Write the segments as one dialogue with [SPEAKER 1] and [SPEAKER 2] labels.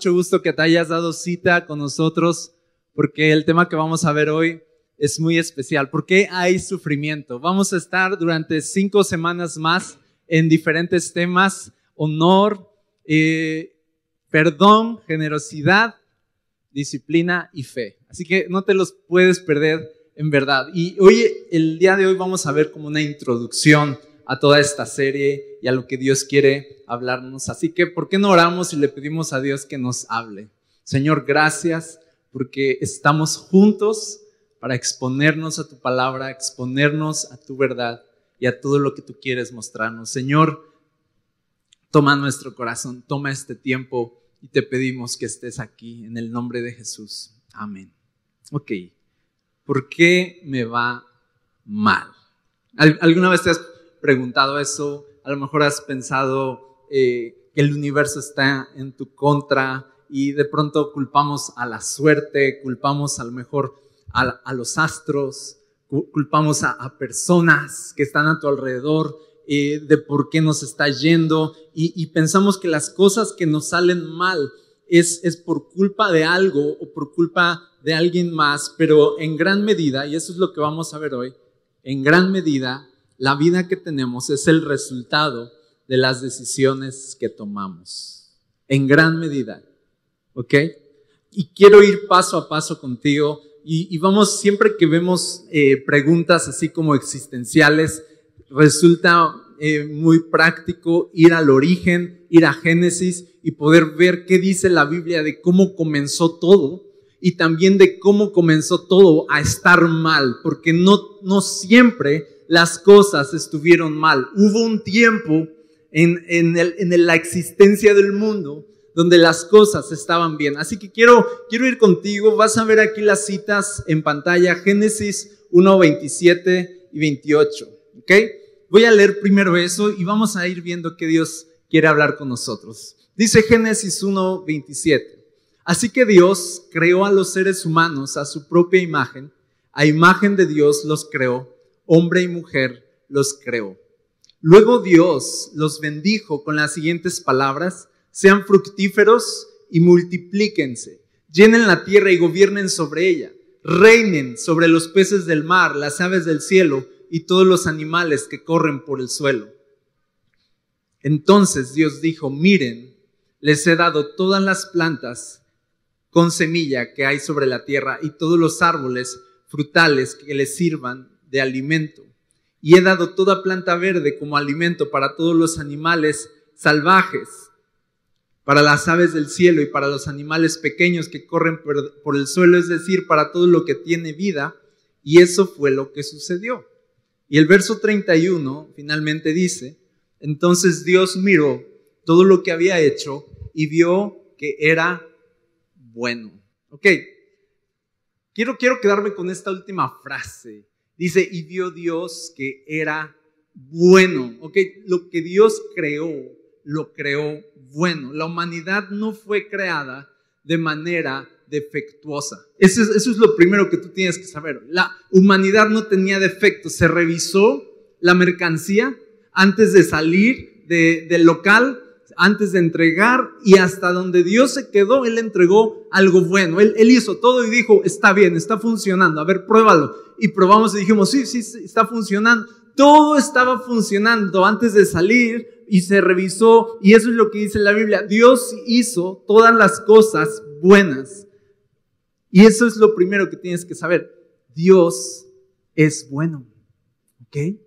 [SPEAKER 1] mucho gusto que te hayas dado cita con nosotros porque el tema que vamos a ver hoy es muy especial. ¿Por qué hay sufrimiento? Vamos a estar durante cinco semanas más en diferentes temas, honor, eh, perdón, generosidad, disciplina y fe. Así que no te los puedes perder en verdad. Y hoy, el día de hoy vamos a ver como una introducción a toda esta serie y a lo que Dios quiere hablarnos. Así que, ¿por qué no oramos y le pedimos a Dios que nos hable? Señor, gracias porque estamos juntos para exponernos a tu palabra, exponernos a tu verdad y a todo lo que tú quieres mostrarnos. Señor, toma nuestro corazón, toma este tiempo y te pedimos que estés aquí en el nombre de Jesús. Amén. Ok, ¿por qué me va mal? ¿Alguna vez te has preguntado eso? A lo mejor has pensado eh, que el universo está en tu contra y de pronto culpamos a la suerte, culpamos a lo mejor a, los astros, culpamos a, personas que están a tu alrededor eh, de por qué nos está yendo y, pensamos que las cosas que nos salen mal es, es por culpa de algo o por culpa de alguien más, pero en gran medida, y eso es lo que vamos a ver hoy, en gran medida la vida que tenemos es el resultado de las decisiones que tomamos. En gran medida. ¿Ok? Y quiero ir paso a paso contigo y, vamos, siempre que vemos eh, preguntas así como existenciales, resulta eh, muy práctico ir al origen, ir a Génesis y poder ver qué dice la Biblia de cómo comenzó todo y también de cómo comenzó todo a estar mal, porque no, no siempre las cosas estuvieron mal. Hubo un tiempo en, la existencia del mundo donde las cosas estaban bien. Así que quiero, ir contigo, vas a ver aquí las citas en pantalla, Génesis 1, 27 y 28. ¿Ok? Voy a leer primero eso y vamos a ir viendo que Dios quiere hablar con nosotros. Dice Génesis 1, 27. Así que Dios creó a los seres humanos a su propia imagen, a imagen de Dios los creó, hombre y mujer los creó. Luego Dios los bendijo con las siguientes palabras, sean fructíferos y multiplíquense, llenen la tierra y gobiernen sobre ella, reinen sobre los peces del mar, las aves del cielo y todos los animales que corren por el suelo. Entonces Dios dijo, miren, les he dado todas las plantas con semilla que hay sobre la tierra y todos los árboles frutales que les sirvan de alimento. Y he dado toda planta verde como alimento para todos los animales salvajes para las aves del cielo y para los animales pequeños que corren por, el suelo, es decir, para todo lo que tiene vida. Y eso fue lo que sucedió. Y el verso 31 finalmente dice, entonces Dios miró todo lo que había hecho y vio que era bueno. Ok, quiero, quiero quedarme con esta última frase. Dice, y vio Dios que era bueno. Ok, lo que Dios creó lo creó bueno. La humanidad no fue creada de manera defectuosa. Eso es, eso es, lo primero que tú tienes que saber. La humanidad no tenía defectos. Se revisó la mercancía antes de salir del local, antes de entregar y hasta donde Dios se quedó, Él entregó algo bueno. Él, él hizo todo y dijo, está bien, está funcionando. A ver, pruébalo. Y probamos y dijimos, sí, sí, está funcionando. Todo estaba funcionando antes de salir y se revisó, y eso es lo que dice la Biblia, Dios hizo todas las cosas buenas. Y eso es lo primero que tienes que saber, Dios es bueno. ¿Ok? E-,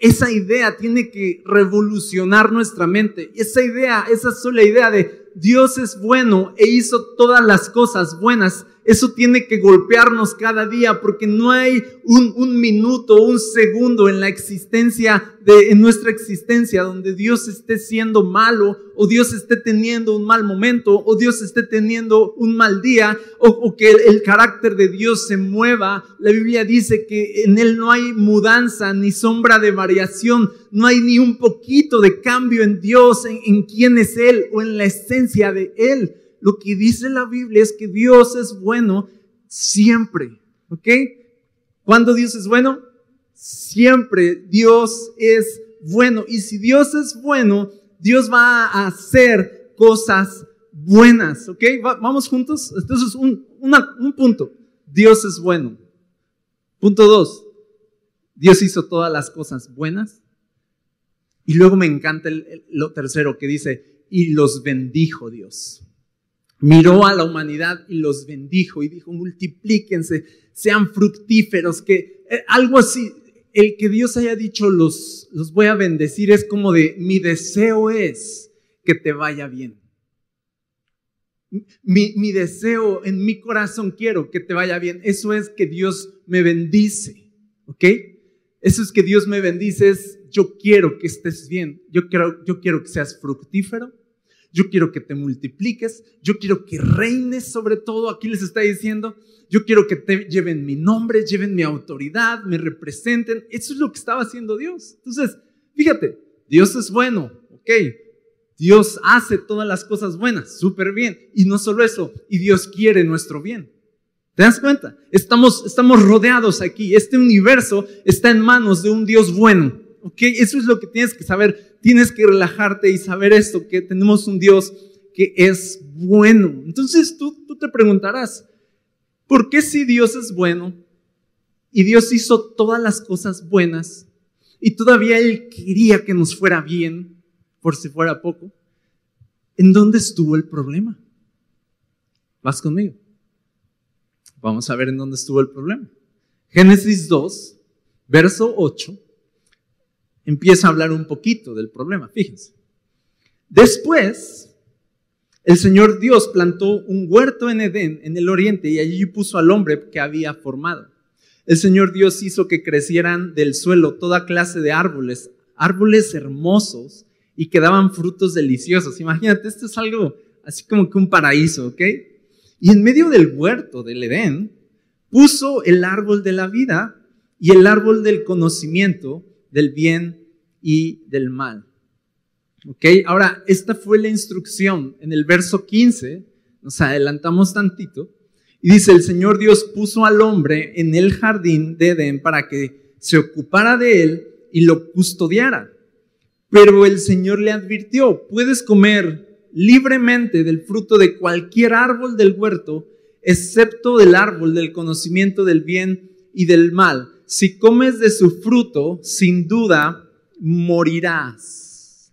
[SPEAKER 1] esa idea tiene que revolucionar nuestra mente. Esa idea, esa sola idea de Dios es bueno e hizo todas las cosas buenas eso tiene que golpearnos cada día porque no hay un, un minuto, un segundo en la existencia, de, en nuestra existencia donde Dios esté siendo malo o Dios esté teniendo un mal momento o Dios esté teniendo un mal día o, o que el, carácter de Dios se mueva. La Biblia dice que en Él no hay mudanza ni sombra de variación, no hay ni un poquito de cambio en Dios, en, en quién es Él o en la esencia de Él. Lo que dice la Biblia es que Dios es bueno siempre. ¿Ok? ¿Cuándo Dios es bueno? Siempre Dios es bueno. Y si Dios es bueno, Dios va a hacer cosas buenas, ¿ok? vamos juntos. Entonces, un, un punto. Dios es bueno. Punto dos. Dios hizo todas las cosas buenas. Y luego me encanta lo tercero que dice, y los bendijo Dios. Miró a la humanidad y los bendijo y dijo, multiplíquense, sean fructíferos, que eh, algo así, el que Dios haya dicho los, los voy a bendecir es como de, mi deseo es que te vaya bien. Mi, mi, deseo en mi corazón quiero que te vaya bien. Eso es que Dios me bendice. ¿Ok? Eso es que Dios me bendice. Es yo quiero que estés bien. Yo quiero, yo quiero que seas fructífero. Yo quiero que te multipliques. Yo quiero que reines sobre todo. Aquí les está diciendo. Yo quiero que te lleven mi nombre, lleven mi autoridad, me representen. Eso es lo que estaba haciendo Dios. Entonces, fíjate, Dios es bueno. Ok, Dios hace todas las cosas buenas, súper bien. Y no solo eso, y Dios quiere nuestro bien. ¿Te das cuenta? Estamos, estamos rodeados aquí. Este universo está en manos de un Dios bueno. ¿Ok? Eso es lo que tienes que saber. Tienes que relajarte y saber esto, que tenemos un Dios que es bueno. Entonces tú, tú te preguntarás, ¿por qué si Dios es bueno y Dios hizo todas las cosas buenas y todavía Él quería que nos fuera bien? por si fuera poco, ¿en dónde estuvo el problema? ¿Vas conmigo? Vamos a ver en dónde estuvo el problema. Génesis 2, verso 8, empieza a hablar un poquito del problema, fíjense. Después, el Señor Dios plantó un huerto en Edén, en el oriente, y allí puso al hombre que había formado. El Señor Dios hizo que crecieran del suelo toda clase de árboles, árboles hermosos y que daban frutos deliciosos. Imagínate, esto es algo así como que un paraíso, ¿ok? Y en medio del huerto del Edén puso el árbol de la vida y el árbol del conocimiento del bien y del mal. ¿Ok? Ahora, esta fue la instrucción en el verso 15, nos adelantamos tantito, y dice, el Señor Dios puso al hombre en el jardín de Edén para que se ocupara de él y lo custodiara. Pero el Señor le advirtió, puedes comer libremente del fruto de cualquier árbol del huerto, excepto del árbol del conocimiento del bien y del mal. Si comes de su fruto, sin duda morirás.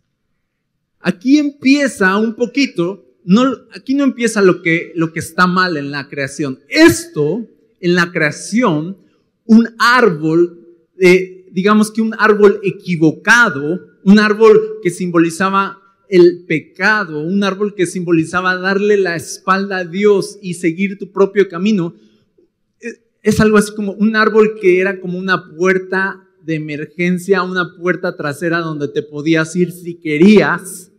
[SPEAKER 1] Aquí empieza un poquito, no, aquí no empieza lo que, lo que está mal en la creación. Esto, en la creación, un árbol, eh, digamos que un árbol equivocado, un árbol que simbolizaba el pecado, un árbol que simbolizaba darle la espalda a Dios y seguir tu propio camino, es algo así como un árbol que era como una puerta de emergencia, una puerta trasera donde te podías ir si querías.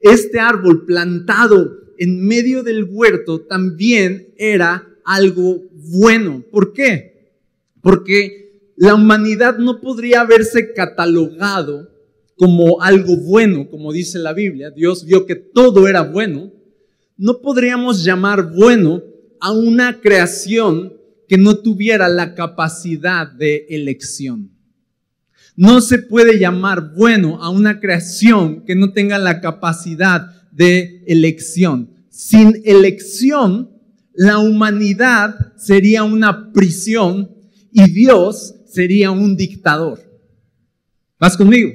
[SPEAKER 1] Este árbol plantado en medio del huerto también era algo bueno. ¿Por qué? Porque la humanidad no podría haberse catalogado como algo bueno, como dice la Biblia, Dios vio que todo era bueno, no podríamos llamar bueno a una creación que no tuviera la capacidad de elección. No se puede llamar bueno a una creación que no tenga la capacidad de elección. Sin elección, la humanidad sería una prisión y Dios sería un dictador. ¿Vas conmigo?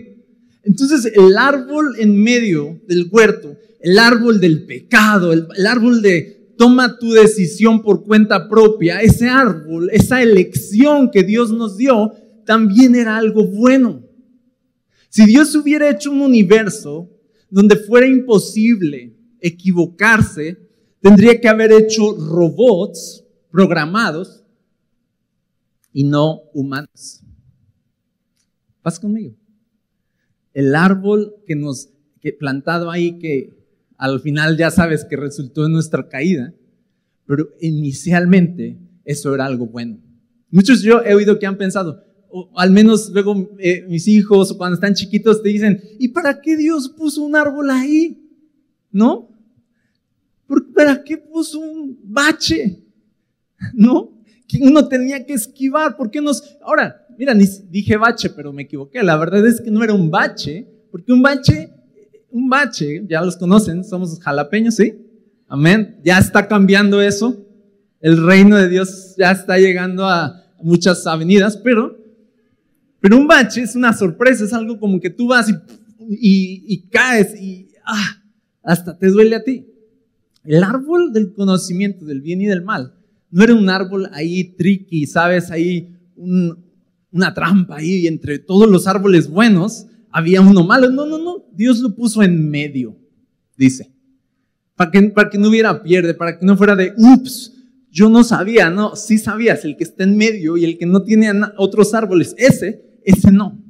[SPEAKER 1] Entonces el árbol en medio del huerto, el árbol del pecado, el, árbol de toma tu decisión por cuenta propia, ese árbol, esa elección que Dios nos dio, también era algo bueno. Si Dios hubiera hecho un universo donde fuera imposible equivocarse, tendría que haber hecho robots programados y no humanos. ¿Vas conmigo? el árbol que nos que plantado ahí que al final ya sabes que resultó en nuestra caída, pero inicialmente eso era algo bueno. Muchos yo he oído que han pensado, o al menos luego eh, mis hijos cuando están chiquitos te dicen, ¿y para qué Dios puso un árbol ahí? ¿No? ¿Para qué puso un bache? ¿No? Que uno tenía que esquivar, ¿por qué nos... Ahora, Mira, dije bache, pero me equivoqué. La verdad es que no era un bache, porque un bache, un bache, ya los conocen, somos jalapeños, ¿sí? Amén. Ya está cambiando eso. El reino de Dios ya está llegando a muchas avenidas, pero, pero un bache es una sorpresa, es algo como que tú vas y, caes y ah, hasta te duele a ti. El árbol del conocimiento del bien y del mal no era un árbol ahí tricky, ¿sabes? Ahí una trampa ahí entre todos los árboles buenos había uno malo. No, no, no. Dios lo puso en medio, dice. Para que, para que no hubiera pierde, para que no fuera de, ups, yo no sabía, no, sí sabías, el que está en medio y el que no tiene otros árboles, ese, ese no.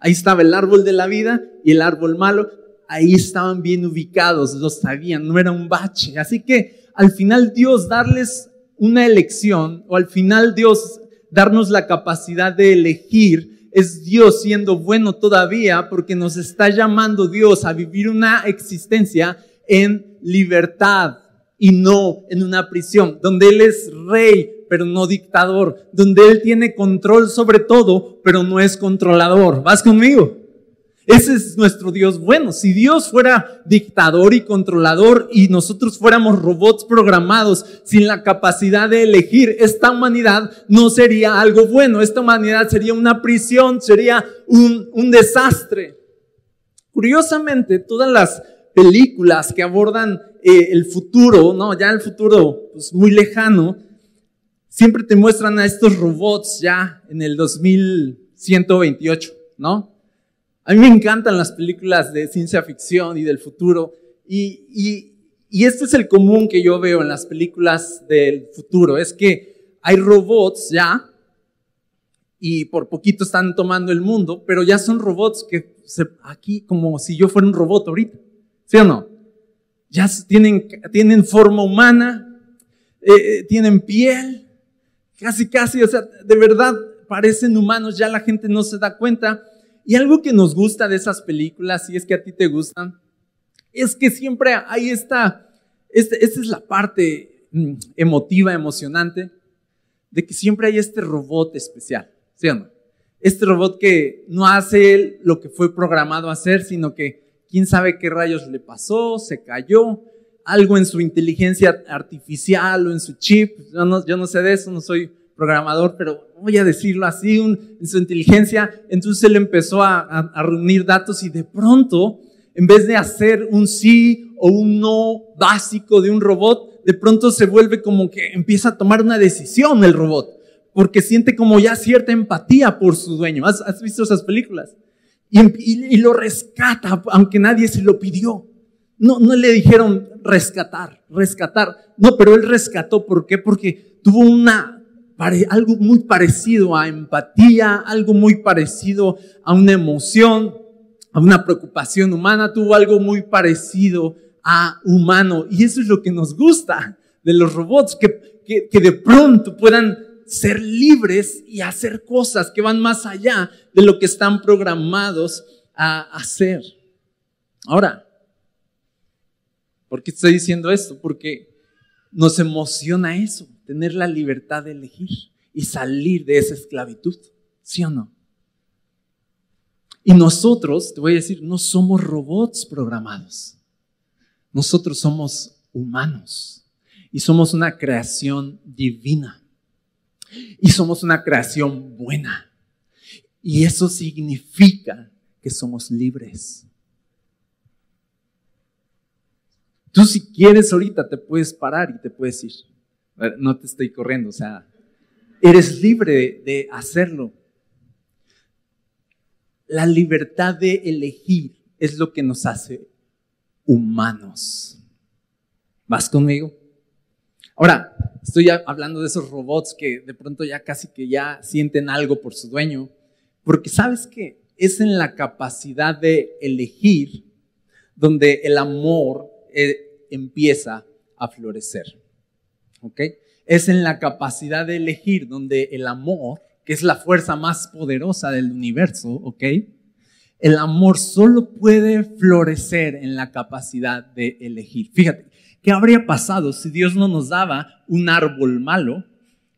[SPEAKER 1] Ahí estaba el árbol de la vida y el árbol malo, ahí estaban bien ubicados, lo sabían, no era un bache. Así que al final Dios darles una elección, o al final Dios darnos la capacidad de elegir, es Dios siendo bueno todavía porque nos está llamando Dios a vivir una existencia en libertad y no en una prisión, donde Él es rey, pero no dictador, donde Él tiene control sobre todo, pero no es controlador. ¿Vas conmigo? Ese es nuestro Dios bueno. Si Dios fuera dictador y controlador y nosotros fuéramos robots programados sin la capacidad de elegir, esta humanidad no sería algo bueno. Esta humanidad sería una prisión, sería un, desastre. Curiosamente, todas las películas que abordan eh, el futuro, ¿no? Ya el futuro pues, muy lejano, siempre te muestran a estos robots ya en el 2128, ¿no? A mí me encantan las películas de ciencia ficción y del futuro. Y, y, y este es el común que yo veo en las películas del futuro. Es que hay robots ya y por poquito están tomando el mundo, pero ya son robots que aquí como si yo fuera un robot ahorita. ¿Sí o no? Ya tienen, tienen forma humana, eh, eh, tienen piel, casi, casi, o sea, de verdad parecen humanos, ya la gente no se da cuenta. Y algo que nos gusta de esas películas, si es que a ti te gustan, es que siempre hay esta, este, esta es la parte mm, emotiva, emocionante, de que siempre hay este robot especial, ¿sí? Este robot que no hace lo que fue programado a hacer, sino que quién sabe qué rayos le pasó, se cayó, algo en su inteligencia artificial o en su chip, yo no sé de eso, no soy programador, pero voy a decirlo así, en su inteligencia, entonces él empezó a, reunir datos y de pronto, en vez de hacer un sí o un no básico de un robot, de pronto se vuelve como que empieza a tomar una decisión el robot, porque siente como ya cierta empatía por su dueño. ¿Has, has visto esas películas? Y, y, y, lo rescata, aunque nadie se lo pidió. No, no le dijeron rescatar, rescatar. No, pero él rescató. ¿Por qué? Porque tuvo una, algo muy parecido a empatía, algo muy parecido a una emoción, a una preocupación humana, tuvo algo muy parecido a humano. Y eso es lo que nos gusta de los robots, que, que, que de pronto puedan ser libres y hacer cosas que van más allá de lo que están programados a hacer. Ahora, ¿por qué estoy diciendo esto? Porque nos emociona eso tener la libertad de elegir y salir de esa esclavitud, ¿sí o no? Y nosotros, te voy a decir, no somos robots programados. Nosotros somos humanos y somos una creación divina. Y somos una creación buena. Y eso significa que somos libres. Tú si quieres ahorita te puedes parar y te puedes ir no te estoy corriendo, o sea, eres libre de hacerlo. La libertad de elegir es lo que nos hace humanos. ¿Vas conmigo? Ahora, estoy hablando de esos robots que de pronto ya casi que ya sienten algo por su dueño, porque sabes que es en la capacidad de elegir donde el amor eh, empieza a florecer. ¿Ok? Es en la capacidad de elegir donde el amor, que es la fuerza más poderosa del universo, ¿ok? El amor solo puede florecer en la capacidad de elegir. Fíjate, ¿qué habría pasado si Dios no nos daba un árbol malo?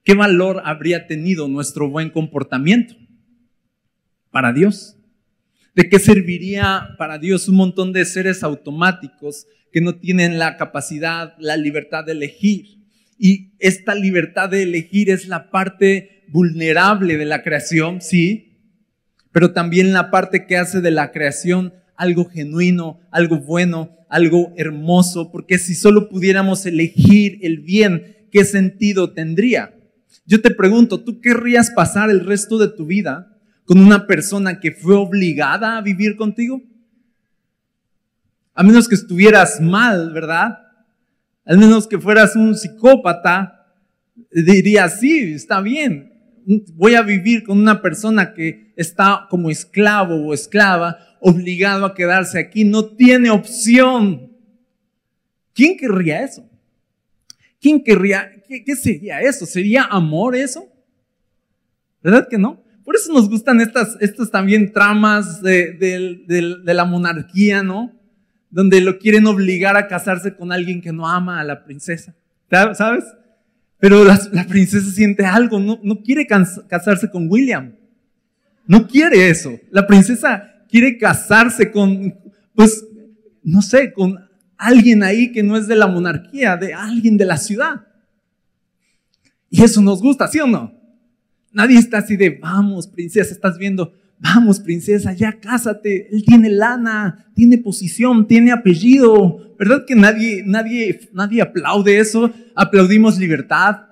[SPEAKER 1] ¿Qué valor habría tenido nuestro buen comportamiento para Dios? ¿De qué serviría para Dios un montón de seres automáticos que no tienen la capacidad, la libertad de elegir? Y esta libertad de elegir es la parte vulnerable de la creación, sí, pero también la parte que hace de la creación algo genuino, algo bueno, algo hermoso, porque si solo pudiéramos elegir el bien, ¿qué sentido tendría? Yo te pregunto, ¿tú querrías pasar el resto de tu vida con una persona que fue obligada a vivir contigo? A menos que estuvieras mal, ¿verdad? Al menos que fueras un psicópata, dirías, sí, está bien, voy a vivir con una persona que está como esclavo o esclava, obligado a quedarse aquí, no tiene opción. ¿Quién querría eso? ¿Quién querría, qué, sería eso? ¿Sería amor eso? ¿Verdad que no? Por eso nos gustan estas, estas también tramas de, de la monarquía, ¿no? Donde lo quieren obligar a casarse con alguien que no ama a la princesa. ¿Sabes? Pero la, princesa siente algo, no, no quiere casarse con William. No quiere eso. La princesa quiere casarse con, pues, no sé, con alguien ahí que no es de la monarquía, de alguien de la ciudad. Y eso nos gusta, ¿sí o no? Nadie está así de, vamos, princesa, estás viendo, vamos, princesa, ya cásate. Él tiene lana, tiene posición, tiene apellido. ¿Verdad que nadie, nadie, nadie aplaude eso? Aplaudimos libertad.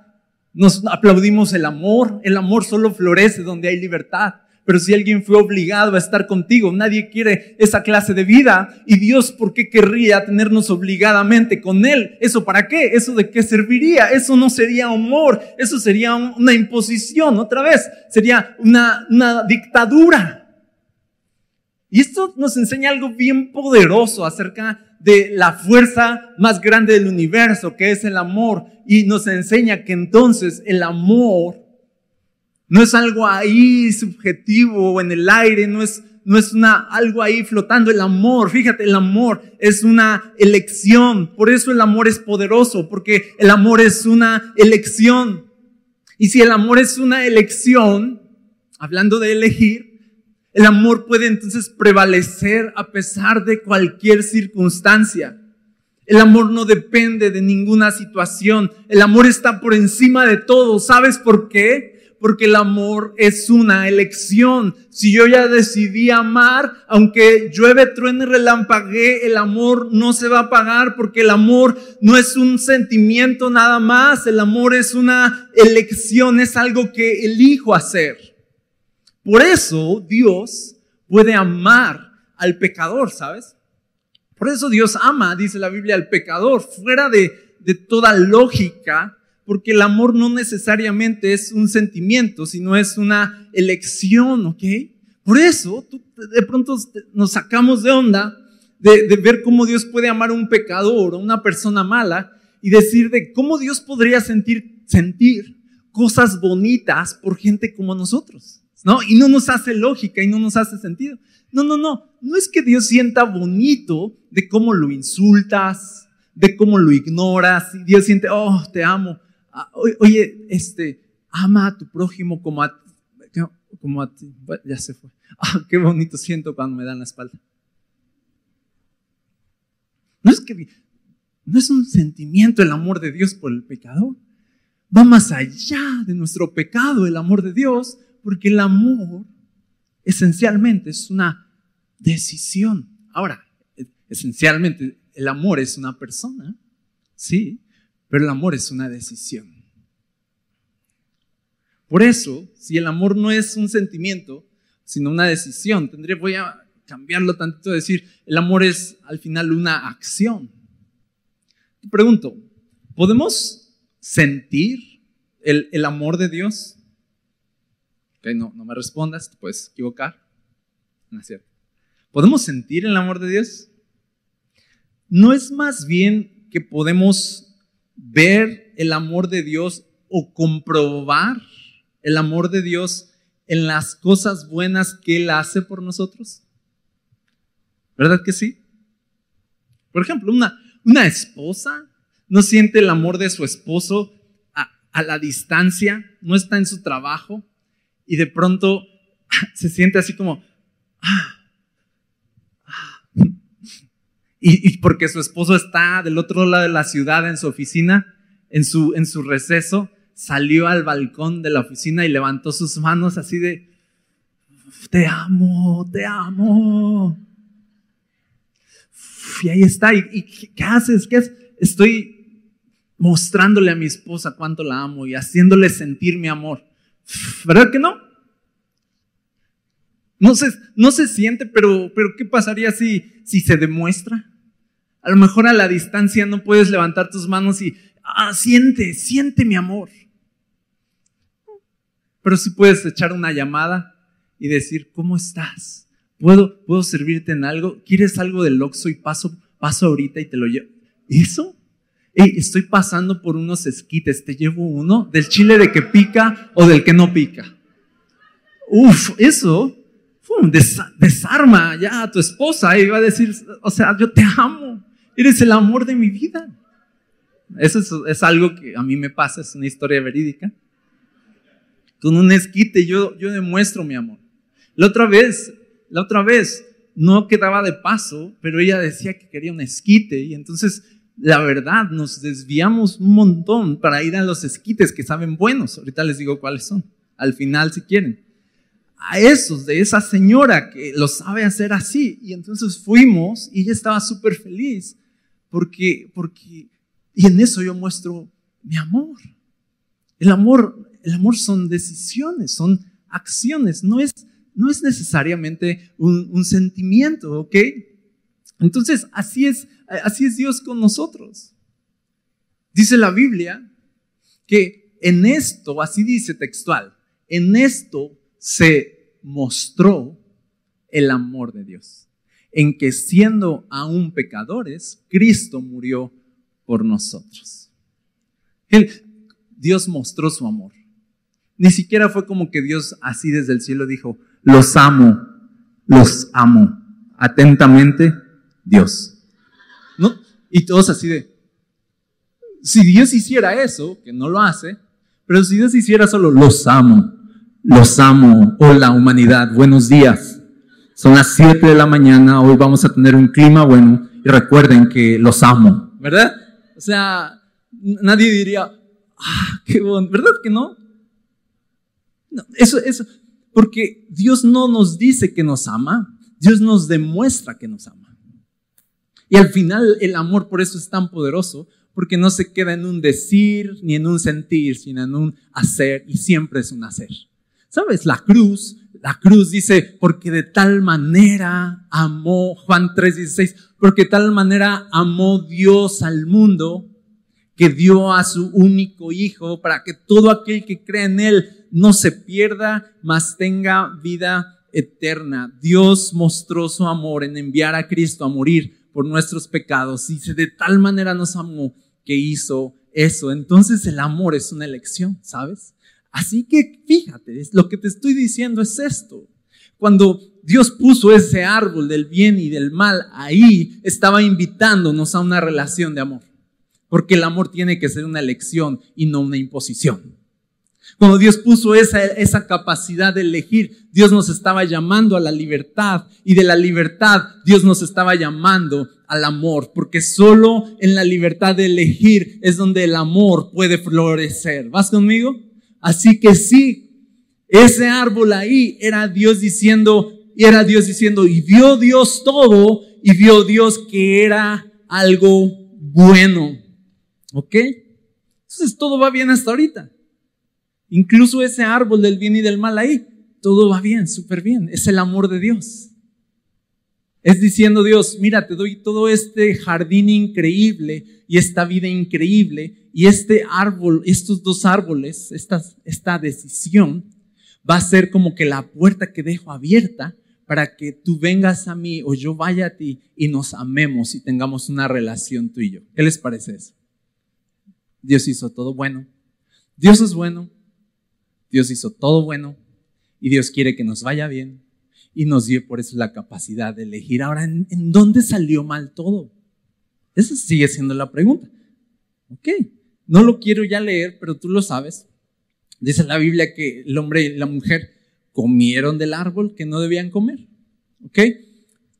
[SPEAKER 1] Nos aplaudimos el amor. El amor solo florece donde hay libertad. Pero si alguien fue obligado a estar contigo, nadie quiere esa clase de vida. Y Dios, ¿por qué querría tenernos obligadamente con Él? ¿Eso para qué? ¿Eso de qué serviría? Eso no sería amor, eso sería una imposición, otra vez, sería una, una dictadura. Y esto nos enseña algo bien poderoso acerca de la fuerza más grande del universo, que es el amor. Y nos enseña que entonces el amor no es algo ahí subjetivo o en el aire, no es, no es una, algo ahí flotando. El amor, fíjate, el amor es una elección. Por eso el amor es poderoso, porque el amor es una elección. Y si el amor es una elección, hablando de elegir, el amor puede entonces prevalecer a pesar de cualquier circunstancia. El amor no depende de ninguna situación. El amor está por encima de todo. ¿Sabes por qué? Porque el amor es una elección. Si yo ya decidí amar, aunque llueve, truene, relampaguee, el amor no se va a pagar porque el amor no es un sentimiento nada más, el amor es una elección, es algo que elijo hacer. Por eso Dios puede amar al pecador, ¿sabes? Por eso Dios ama, dice la Biblia, al pecador, fuera de, de toda lógica porque el amor no necesariamente es un sentimiento, sino es una elección, ¿ok? Por eso, de pronto nos sacamos de onda de, de, ver cómo Dios puede amar a un pecador o una persona mala y decir de cómo Dios podría sentir, sentir cosas bonitas por gente como nosotros, ¿no? Y no nos hace lógica y no nos hace sentido. No, no, no, no es que Dios sienta bonito de cómo lo insultas, de cómo lo ignoras, y Dios siente, oh, te amo. Ah, oye, este, ama a tu prójimo como a, como a ti. ya se fue. Ah, qué bonito siento cuando me dan la espalda. No es que no es un sentimiento el amor de Dios por el pecador. Va más allá de nuestro pecado el amor de Dios, porque el amor esencialmente es una decisión. Ahora, esencialmente el amor es una persona, sí, pero el amor es una decisión. Por eso, si el amor no es un sentimiento, sino una decisión, tendría, voy a cambiarlo tantito, decir, el amor es al final una acción. Te pregunto, ¿podemos sentir el, el amor de Dios? Ok, no, no me respondas, te puedes equivocar. No es cierto. ¿Podemos sentir el amor de Dios? ¿No es más bien que podemos ver el amor de Dios o comprobar el amor de Dios en las cosas buenas que Él hace por nosotros? ¿Verdad que sí? Por ejemplo, una, una esposa no siente el amor de su esposo a, a la distancia, no está en su trabajo y de pronto se siente así como, ah, y, porque su esposo está del otro lado de la ciudad en su oficina, en su, en su receso, salió al balcón de la oficina y levantó sus manos así de, te amo, te amo. Y ahí está. ¿Y, qué haces? ¿Qué haces? Estoy mostrándole a mi esposa cuánto la amo y haciéndole sentir mi amor. ¿Verdad que no? No se, no se siente, pero, pero ¿qué pasaría si, si se demuestra? A lo mejor a la distancia no puedes levantar tus manos y, ah, siente, siente mi amor. Pero sí puedes echar una llamada y decir, ¿cómo estás? ¿Puedo, ¿Puedo servirte en algo? ¿Quieres algo del Oxxo y paso, paso ahorita y te lo llevo? ¿Eso? estoy pasando por unos esquites, ¿te llevo uno? ¿Del chile de que pica o del que no pica? Uf, eso desarma ya a tu esposa y va a decir, o sea, yo te amo, eres el amor de mi vida. Eso es, algo que a mí me pasa, es una historia verídica. Con un esquite yo, yo demuestro mi amor. La otra vez, la otra vez no quedaba de paso, pero ella decía que quería un esquite y entonces la verdad nos desviamos un montón para ir a los esquites que saben buenos. Ahorita les digo cuáles son, al final si quieren a esos, de esa señora que lo sabe hacer así. Y entonces fuimos y ella estaba súper feliz porque, porque, y en eso yo muestro mi amor. El amor, el amor son decisiones, son acciones, no es, no es necesariamente un, un sentimiento, ¿ok? Entonces, así es, así es Dios con nosotros. Dice la Biblia que en esto, así dice textual, en esto se mostró el amor de Dios, en que siendo aún pecadores, Cristo murió por nosotros. Dios mostró su amor. Ni siquiera fue como que Dios así desde el cielo dijo, los amo, los amo. Atentamente, Dios. ¿No? Y todos así de, si Dios hiciera eso, que no lo hace, pero si Dios hiciera solo, los amo, los amo. Hola humanidad, buenos días. Son las 7 de la mañana, hoy vamos a tener un clima bueno y recuerden que los amo, ¿verdad? O sea, nadie diría, ah, qué bueno, ¿verdad que no? no? Eso, eso, porque Dios no nos dice que nos ama, Dios nos demuestra que nos ama. Y al final el amor por eso es tan poderoso, porque no se queda en un decir ni en un sentir, sino en un hacer, y siempre es un hacer. ¿Sabes? La cruz, la cruz dice, porque de tal manera amó, Juan 3:16, porque de tal manera amó Dios al mundo que dio a su único hijo para que todo aquel que cree en él no se pierda, mas tenga vida eterna. Dios mostró su amor en enviar a Cristo a morir por nuestros pecados. Dice, de tal manera nos amó que hizo eso. Entonces el amor es una elección, ¿sabes? Así que fíjate, lo que te estoy diciendo es esto. Cuando Dios puso ese árbol del bien y del mal ahí, estaba invitándonos a una relación de amor. Porque el amor tiene que ser una elección y no una imposición. Cuando Dios puso esa, esa capacidad de elegir, Dios nos estaba llamando a la libertad y de la libertad Dios nos estaba llamando al amor, porque solo en la libertad de elegir es donde el amor puede florecer. ¿Vas conmigo? Así que sí, ese árbol ahí era Dios diciendo, era Dios diciendo, y vio Dios todo, y vio Dios que era algo bueno. ¿Ok? Entonces todo va bien hasta ahorita. Incluso ese árbol del bien y del mal ahí, todo va bien, súper bien. Es el amor de Dios. Es diciendo Dios, mira, te doy todo este jardín increíble y esta vida increíble y este árbol, estos dos árboles, esta, esta decisión va a ser como que la puerta que dejo abierta para que tú vengas a mí o yo vaya a ti y nos amemos y tengamos una relación tú y yo. ¿Qué les parece eso? Dios hizo todo bueno. Dios es bueno. Dios hizo todo bueno y Dios quiere que nos vaya bien y nos dio por eso la capacidad de elegir. Ahora, ¿en, dónde salió mal todo? Esa sigue siendo la pregunta. Ok, no lo quiero ya leer, pero tú lo sabes. Dice la Biblia que el hombre y la mujer comieron del árbol que no debían comer. ¿Ok?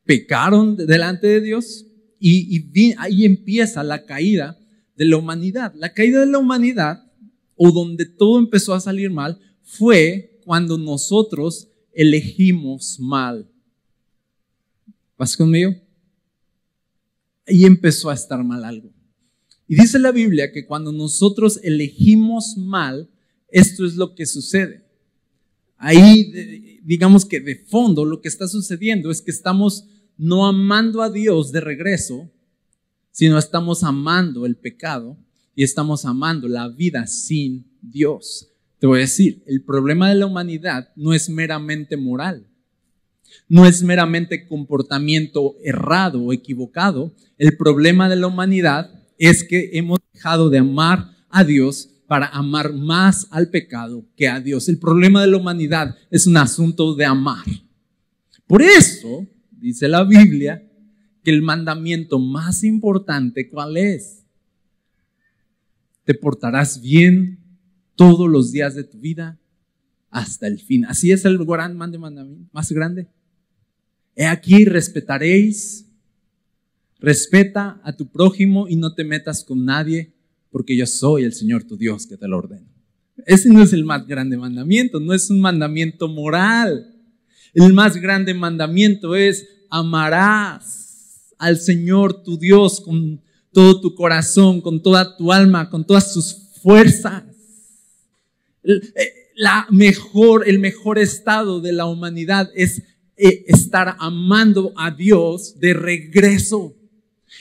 [SPEAKER 1] Pecaron delante de Dios y, ahí empieza la caída de la humanidad. La caída de la humanidad, o donde todo empezó a salir mal, fue cuando nosotros elegimos mal. ¿Vas conmigo? Ahí empezó a estar mal algo. Y dice la Biblia que cuando nosotros elegimos mal, esto es lo que sucede. Ahí, digamos que de fondo, lo que está sucediendo es que estamos no amando a Dios de regreso, sino estamos amando el pecado y estamos amando la vida sin Dios. Te voy a decir, el problema de la humanidad no es meramente moral, no es meramente comportamiento errado o equivocado. El problema de la humanidad es que hemos dejado de amar a Dios para amar más al pecado que a Dios. El problema de la humanidad es un asunto de amar. Por eso dice la Biblia que el mandamiento más importante, ¿cuál es? Te portarás bien todos los días de tu vida hasta el fin. Así es el gran mandamiento más grande. He aquí, respetaréis, respeta a tu prójimo y no te metas con nadie, porque yo soy el Señor tu Dios que te lo ordeno. Ese no es el más grande mandamiento, no es un mandamiento moral. El más grande mandamiento es amarás al Señor tu Dios con todo tu corazón, con toda tu alma, con todas tus fuerzas. Eh, la mejor, el mejor estado de la humanidad es eh, estar amando a Dios de regreso.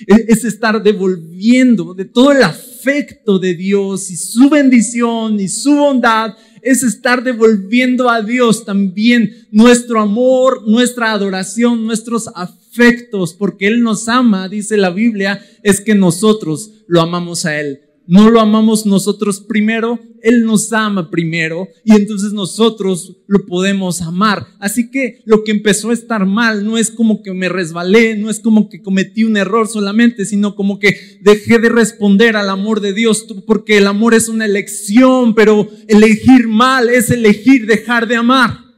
[SPEAKER 1] Es estar devolviendo de todo el afecto de Dios y su bendición y su bondad es estar devolviendo a Dios también nuestro amor, nuestra adoración, nuestros afectos, porque Él nos ama, dice la Biblia, es que nosotros lo amamos a Él no lo amamos nosotros primero, Él nos ama primero y entonces nosotros lo podemos amar. Así que lo que empezó a estar mal no es como que me resbalé, no es como que cometí un error solamente, sino como que dejé de responder al amor de Dios, porque el amor es una elección, pero elegir mal es elegir dejar de amar.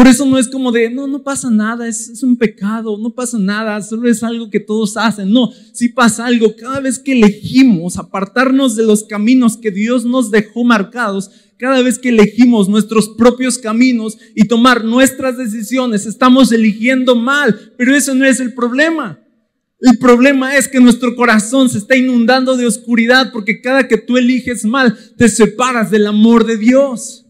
[SPEAKER 1] Por eso no es como de, no, no pasa nada, es, un pecado, no pasa nada, solo es algo que todos hacen. No, si pasa algo. Cada vez que elegimos apartarnos de los caminos que Dios nos dejó marcados, cada vez que elegimos nuestros propios caminos y tomar nuestras decisiones, estamos eligiendo mal, pero eso no es el problema. El problema es que nuestro corazón se está inundando de oscuridad porque cada que tú eliges mal, te separas del amor de Dios.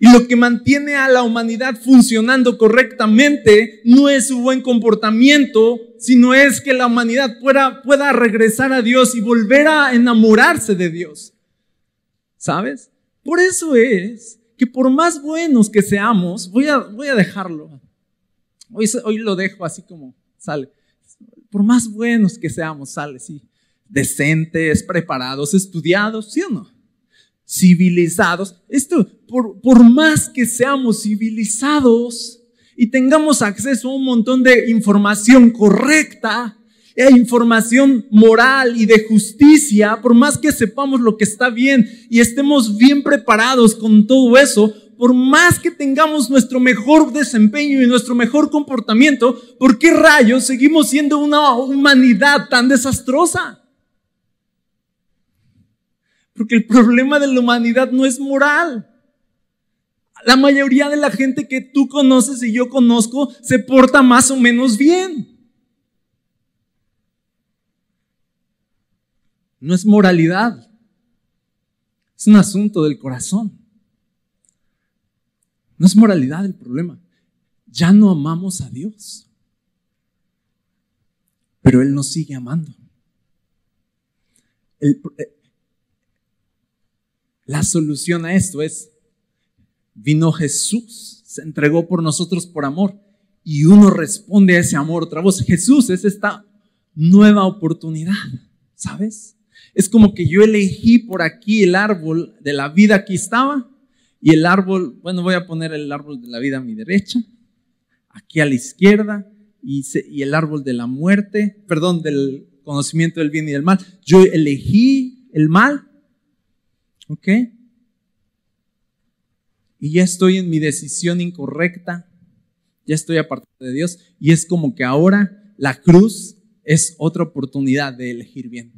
[SPEAKER 1] Y lo que mantiene a la humanidad funcionando correctamente no es su buen comportamiento, sino es que la humanidad pueda, pueda regresar a Dios y volver a enamorarse de Dios. ¿Sabes? Por eso es que por más buenos que seamos, voy a, voy a dejarlo. Hoy, hoy lo dejo así como sale. Por más buenos que seamos, sale, sí. Decentes, preparados, estudiados, ¿sí o no? Civilizados. Esto, por, por más que seamos civilizados y tengamos acceso a un montón de información correcta, e información moral y de justicia, por más que sepamos lo que está bien y estemos bien preparados con todo eso, por más que tengamos nuestro mejor desempeño y nuestro mejor comportamiento, ¿por qué rayos seguimos siendo una humanidad tan desastrosa? Porque el problema de la humanidad no es moral. La mayoría de la gente que tú conoces y yo conozco se porta más o menos bien. No es moralidad. Es un asunto del corazón. No es moralidad el problema. Ya no amamos a Dios. Pero Él nos sigue amando. El, la solución a esto es, vino Jesús, se entregó por nosotros por amor y uno responde a ese amor otra voz. Jesús es esta nueva oportunidad, ¿sabes? Es como que yo elegí por aquí el árbol de la vida aquí estaba y el árbol, bueno, voy a poner el árbol de la vida a mi derecha, aquí a la izquierda y el árbol de la muerte, perdón, del conocimiento del bien y del mal. Yo elegí el mal ¿Ok? Y ya estoy en mi decisión incorrecta. ya estoy apartado de Dios y es como que ahora la cruz es otra oportunidad de elegir bien.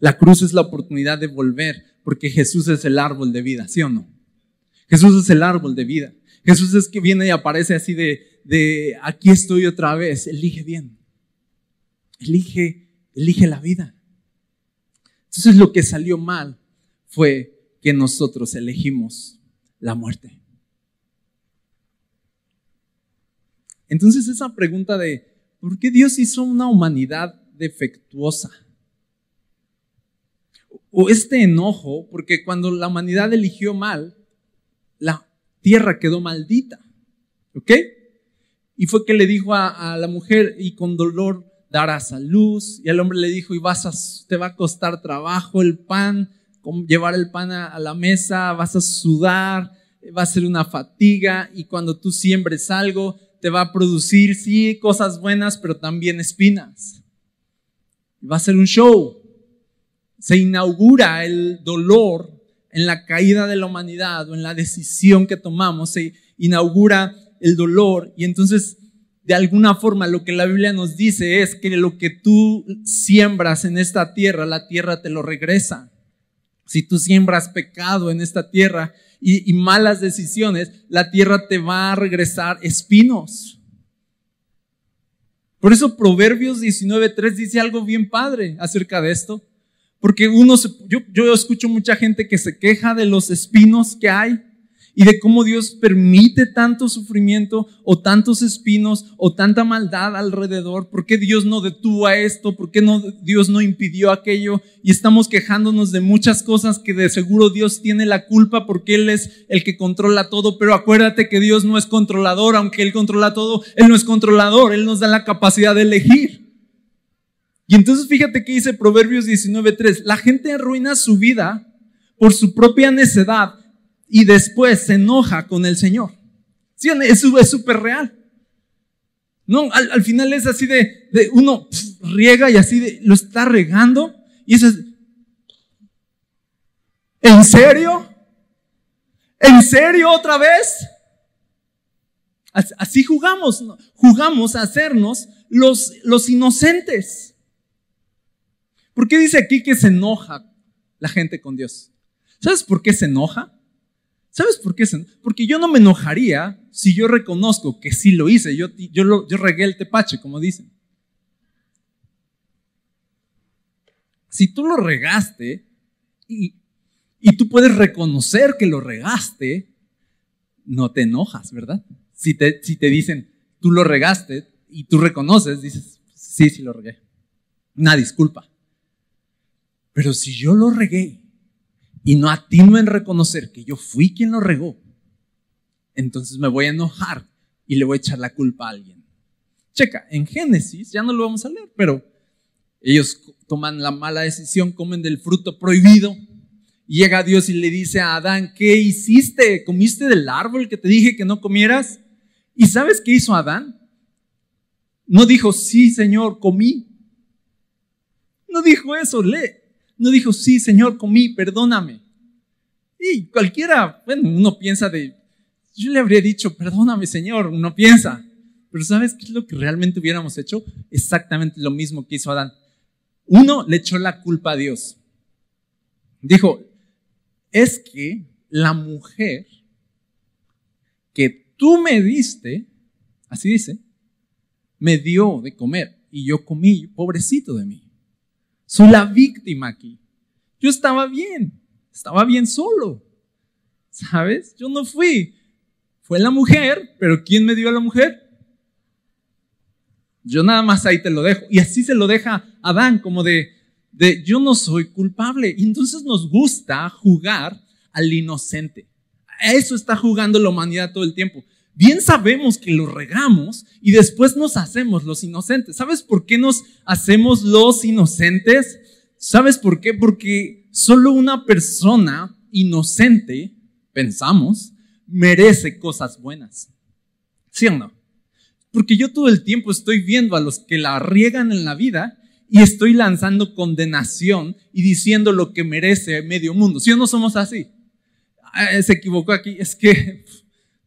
[SPEAKER 1] La cruz es la oportunidad de volver porque Jesús es el árbol de vida, ¿sí o no? Jesús es el árbol de vida. Jesús es que viene y aparece así de, de aquí estoy otra vez. Elige bien. Elige, elige la vida. Entonces lo que salió mal fue nosotros elegimos la muerte. Entonces esa pregunta de, ¿por qué Dios hizo una humanidad defectuosa? O este enojo, porque cuando la humanidad eligió mal, la tierra quedó maldita. ¿Ok? Y fue que le dijo a, la mujer, y con dolor darás a luz. Y el hombre le dijo, y vas a, te va a costar trabajo el pan, llevar el pan a, la mesa, vas a sudar, va a ser una fatiga. Y cuando tú siembres algo, te va a producir, sí, cosas buenas, pero también espinas. Va a ser un show. Se inaugura el dolor en la caída de la humanidad o en la decisión que tomamos, se inaugura el dolor y entonces de alguna forma lo que la Biblia nos dice es que lo que tú siembras en esta tierra, la tierra te lo regresa. Si tú siembras pecado en esta tierra y, malas decisiones, la tierra te va a regresar espinos. Por eso Proverbios 19.3 dice algo bien padre acerca de esto. Porque uno, yo, yo escucho mucha gente que se queja de los espinos que hay y de cómo Dios permite tanto sufrimiento o tantos espinos o tanta maldad alrededor. ¿Por qué Dios no detuvo a esto? ¿Por qué no, Dios no impidió aquello? Y estamos quejándonos de muchas cosas que de seguro Dios tiene la culpa porque Él es el que controla todo. Pero acuérdate que Dios no es controlador, aunque Él controla todo, Él no es controlador, Él nos da la capacidad de elegir. Y entonces fíjate que dice Proverbios 19.3, la gente arruina su vida por su propia necedad y después se enoja con el Señor. ¿Sí? Es súper real. No, al, final es así de, de uno riega y así de, lo está regando y eso es, ¿en serio? ¿En serio otra vez? Así jugamos, jugamos a hacernos los, los inocentes. ¿Por qué dice aquí que se enoja la gente con Dios? ¿Sabes por qué se enoja? ¿Sabes por qué? Porque yo no me enojaría si yo reconozco que sí lo hice, yo, yo, regué el tepache, como dicen. Si tú lo regaste y, y tú puedes reconocer que lo regaste, no te enojas, ¿verdad? Si te, si te dicen, tú lo regaste y tú reconoces, dices, sí, sí lo regué. Una disculpa. Pero si yo lo regué y no atino en reconocer que yo fui quien lo regó, entonces me voy a enojar y le voy a echar la culpa a alguien. Checa, en Génesis, ya no lo vamos a leer, pero ellos toman la mala decisión, comen del fruto prohibido. Llega Dios y le dice a Adán, ¿qué hiciste? ¿Comiste del árbol que te dije que no comieras? ¿Y sabes qué hizo Adán? No dijo, sí, Señor, comí. No dijo eso, lee. No dijo, sí, Señor, comí, perdóname. Y cualquiera, bueno, uno piensa de, yo le habría dicho, perdóname, Señor, uno piensa. Pero ¿sabes qué es lo que realmente hubiéramos hecho? Exactamente lo mismo que hizo Adán. Uno le echó la culpa a Dios. Dijo, es que la mujer que tú me diste, así dice, me dio de comer y yo comí, pobrecito de mí. Soy la víctima aquí. Yo estaba bien, estaba bien solo. ¿Sabes? Yo no fui. Fue la mujer, pero ¿quién me dio a la mujer? Yo nada más ahí te lo dejo. Y así se lo deja Adán, como de, de yo no soy culpable. Y entonces nos gusta jugar al inocente. Eso está jugando la humanidad todo el tiempo. Bien sabemos que lo regamos y después nos hacemos los inocentes. ¿Sabes por qué nos hacemos los inocentes? ¿Sabes por qué? Porque solo una persona inocente, pensamos, merece cosas buenas. ¿Sí o no? Porque yo todo el tiempo estoy viendo a los que la riegan en la vida y estoy lanzando condenación y diciendo lo que merece medio mundo. ¿Sí o no somos así? Ah, se equivocó aquí, es que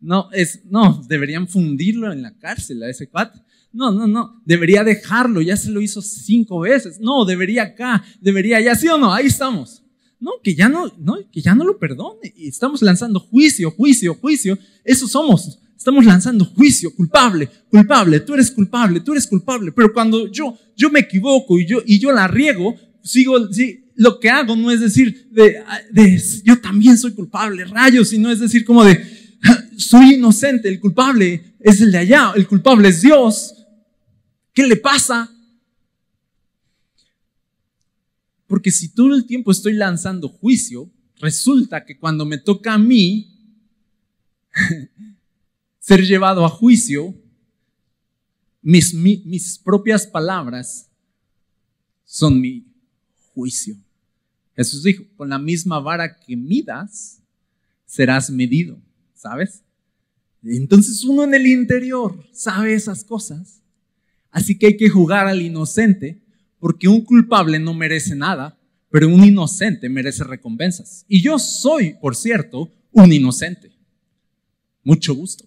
[SPEAKER 1] No, es, no, deberían fundirlo en la cárcel a ese cuate. No, no, no, debería dejarlo, ya se lo hizo cinco veces. No, debería acá, debería allá, ¿sí o no? Ahí estamos. No, que ya no, no, que ya no lo perdone. Y estamos lanzando juicio, juicio, juicio. Eso somos. Estamos lanzando juicio, culpable, culpable, tú eres culpable, tú eres culpable. Pero cuando yo, yo me equivoco y yo, y yo la riego, sigo, sí, lo que hago no es decir de, de yo también soy culpable, rayos, sino es decir como de, soy inocente, el culpable es el de allá, el culpable es Dios. ¿Qué le pasa? Porque si todo el tiempo estoy lanzando juicio, resulta que cuando me toca a mí ser llevado a juicio, mis, propias palabras son mi juicio. Jesús dijo, con la misma vara que midas, serás medido, ¿sabes? Entonces uno en el interior sabe esas cosas. Así que hay que jugar al inocente porque un culpable no merece nada, pero un inocente merece recompensas. Y yo soy, por cierto, un inocente. Mucho gusto.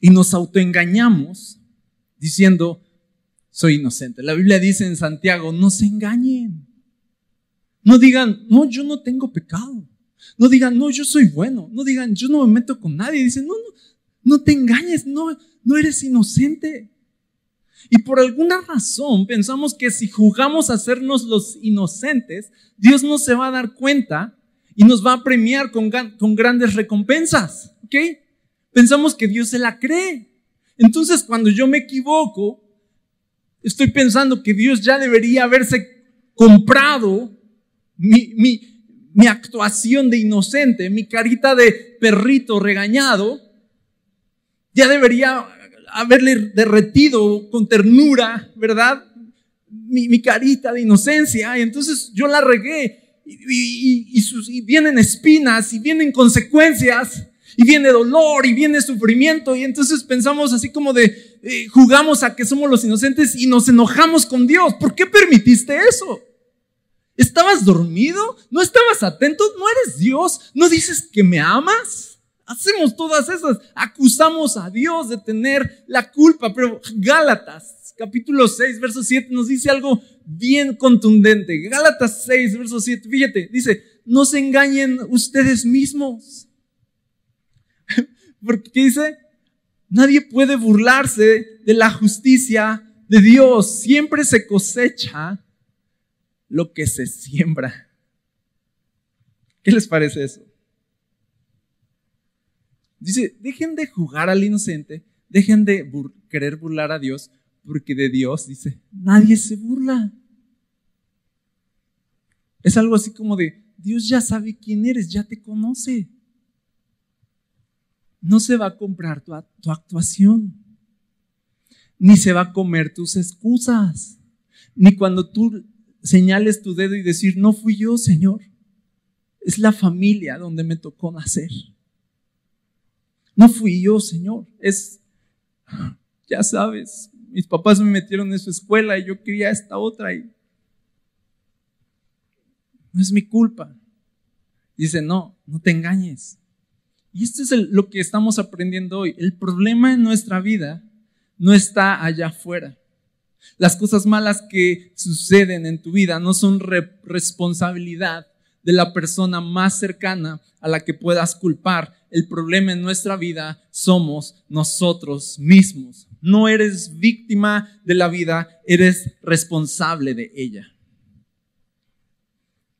[SPEAKER 1] Y nos autoengañamos diciendo, soy inocente. La Biblia dice en Santiago, no se engañen. No digan, no, yo no tengo pecado. No digan, no, yo soy bueno. No digan, yo no me meto con nadie. Dicen, no, no, no te engañes, no, no eres inocente. Y por alguna razón pensamos que si jugamos a hacernos los inocentes, Dios no se va a dar cuenta y nos va a premiar con, con grandes recompensas. ¿Ok? Pensamos que Dios se la cree. Entonces cuando yo me equivoco, estoy pensando que Dios ya debería haberse comprado mi, mi, mi actuación de inocente, mi carita de perrito regañado, ya debería haberle derretido con ternura, ¿verdad? Mi, carita de inocencia. Y entonces yo la regué. Y, y, vienen espinas y vienen consecuencias y viene dolor y viene sufrimiento y entonces pensamos así como de eh, jugamos a que somos los inocentes y nos enojamos con Dios. ¿Por qué permitiste eso? ¿Estabas dormido? ¿No estabas atento? ¿No eres Dios? ¿No dices que me amas? Hacemos todas esas, acusamos a Dios de tener la culpa, pero Gálatas, capítulo 6, verso 7, nos dice algo bien contundente. Gálatas 6, verso 7, fíjate, dice, no se engañen ustedes mismos. Porque dice, nadie puede burlarse de la justicia de Dios. Siempre se cosecha lo que se siembra. ¿Qué les parece eso? Dice, dejen de jugar al inocente, dejen de querer burlar a Dios, porque de Dios, dice, nadie se burla. Es algo así como de, Dios ya sabe quién eres, ya te conoce. No se va a comprar tu, tu actuación, ni se va a comer tus excusas, ni cuando tú señales tu dedo y decir, no fui yo, Señor, es la familia donde me tocó nacer. No fui yo, Señor. Es, ya sabes, mis papás me metieron en su escuela y yo quería esta otra y no es mi culpa. Dice, no, no te engañes. Y esto es lo que estamos aprendiendo hoy. El problema en nuestra vida no está allá afuera. Las cosas malas que suceden en tu vida no son responsabilidad de la persona más cercana a la que puedas culpar. El problema en nuestra vida somos nosotros mismos. No eres víctima de la vida, eres responsable de ella.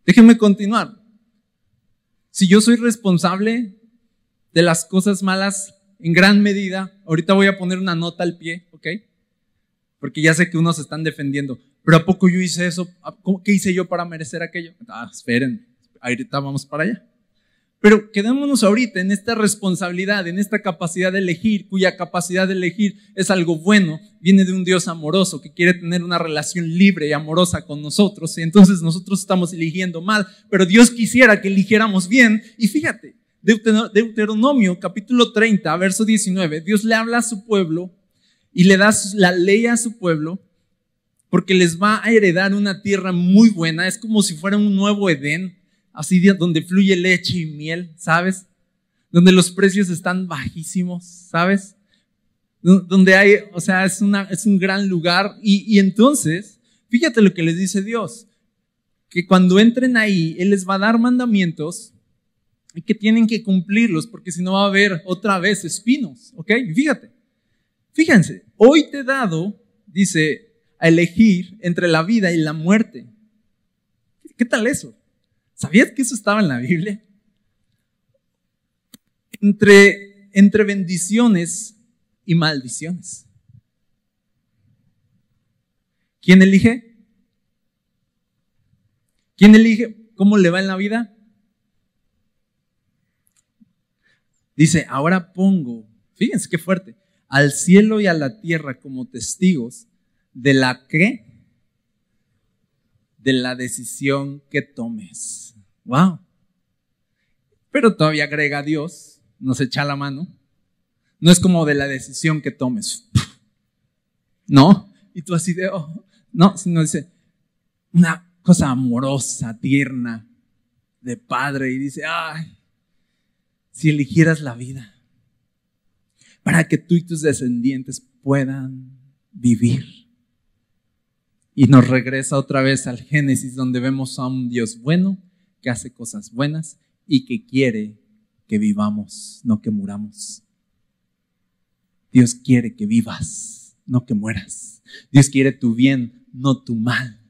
[SPEAKER 1] Déjenme continuar. Si yo soy responsable de las cosas malas en gran medida, ahorita voy a poner una nota al pie, ¿ok? Porque ya sé que unos están defendiendo. Pero ¿a poco yo hice eso? ¿Qué hice yo para merecer aquello? Ah, esperen, ahorita vamos para allá. Pero quedémonos ahorita en esta responsabilidad, en esta capacidad de elegir, cuya capacidad de elegir es algo bueno, viene de un Dios amoroso que quiere tener una relación libre y amorosa con nosotros. Y entonces nosotros estamos eligiendo mal, pero Dios quisiera que eligiéramos bien. Y fíjate, Deuteronomio capítulo 30, verso 19, Dios le habla a su pueblo y le da la ley a su pueblo porque les va a heredar una tierra muy buena. Es como si fuera un nuevo Edén así donde fluye leche y miel, ¿sabes? donde los precios están bajísimos, ¿sabes? Donde hay, o sea, es, una, es un gran lugar. Y, y entonces, fíjate lo que les dice Dios, que cuando entren ahí, Él les va a dar mandamientos y que tienen que cumplirlos, porque si no va a haber otra vez espinos, ¿ok? Fíjate, fíjense, hoy te he dado, dice, a elegir entre la vida y la muerte. ¿Qué tal eso? ¿Sabías que eso estaba en la Biblia? Entre, entre bendiciones y maldiciones. ¿Quién elige? ¿Quién elige cómo le va en la vida? Dice, ahora pongo, fíjense qué fuerte, al cielo y a la tierra como testigos de la que, de la decisión que tomes. Wow. Pero todavía agrega a Dios, nos echa la mano. No es como de la decisión que tomes. No. Y tú así de, oh, no, sino dice, una cosa amorosa, tierna, de padre. Y dice, ay, si eligieras la vida, para que tú y tus descendientes puedan vivir. Y nos regresa otra vez al Génesis donde vemos a un Dios bueno que hace cosas buenas y que quiere que vivamos, no que muramos. Dios quiere que vivas, no que mueras. Dios quiere tu bien, no tu mal.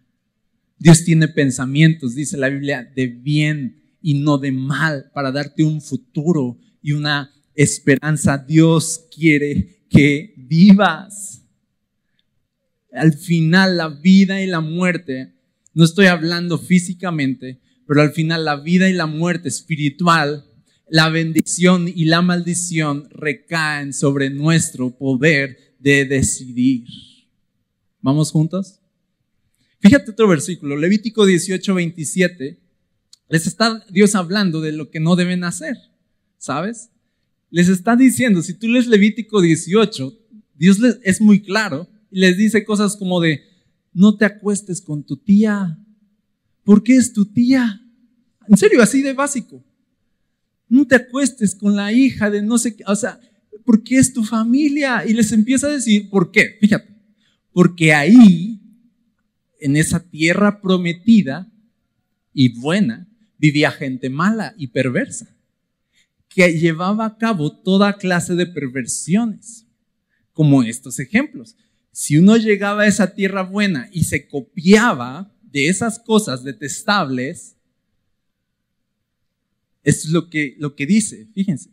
[SPEAKER 1] Dios tiene pensamientos, dice la Biblia, de bien y no de mal, para darte un futuro y una esperanza. Dios quiere que vivas. Al final, la vida y la muerte, no estoy hablando físicamente, pero al final la vida y la muerte espiritual, la bendición y la maldición recaen sobre nuestro poder de decidir. ¿Vamos juntos? Fíjate otro versículo, Levítico 18, 27 les está Dios hablando de lo que no deben hacer, ¿sabes? Les está diciendo, si tú lees Levítico 18, Dios les, es muy claro y les dice cosas como de, no te acuestes con tu tía. ¿Por qué es tu tía? En serio, así de básico. No te acuestes con la hija de no sé qué, o sea, porque es tu familia. Y les empieza a decir, ¿por qué? Fíjate, porque ahí, en esa tierra prometida y buena, vivía gente mala y perversa, que llevaba a cabo toda clase de perversiones, como estos ejemplos. Si uno llegaba a esa tierra buena y se copiaba de esas cosas detestables, es lo que, lo que dice, fíjense.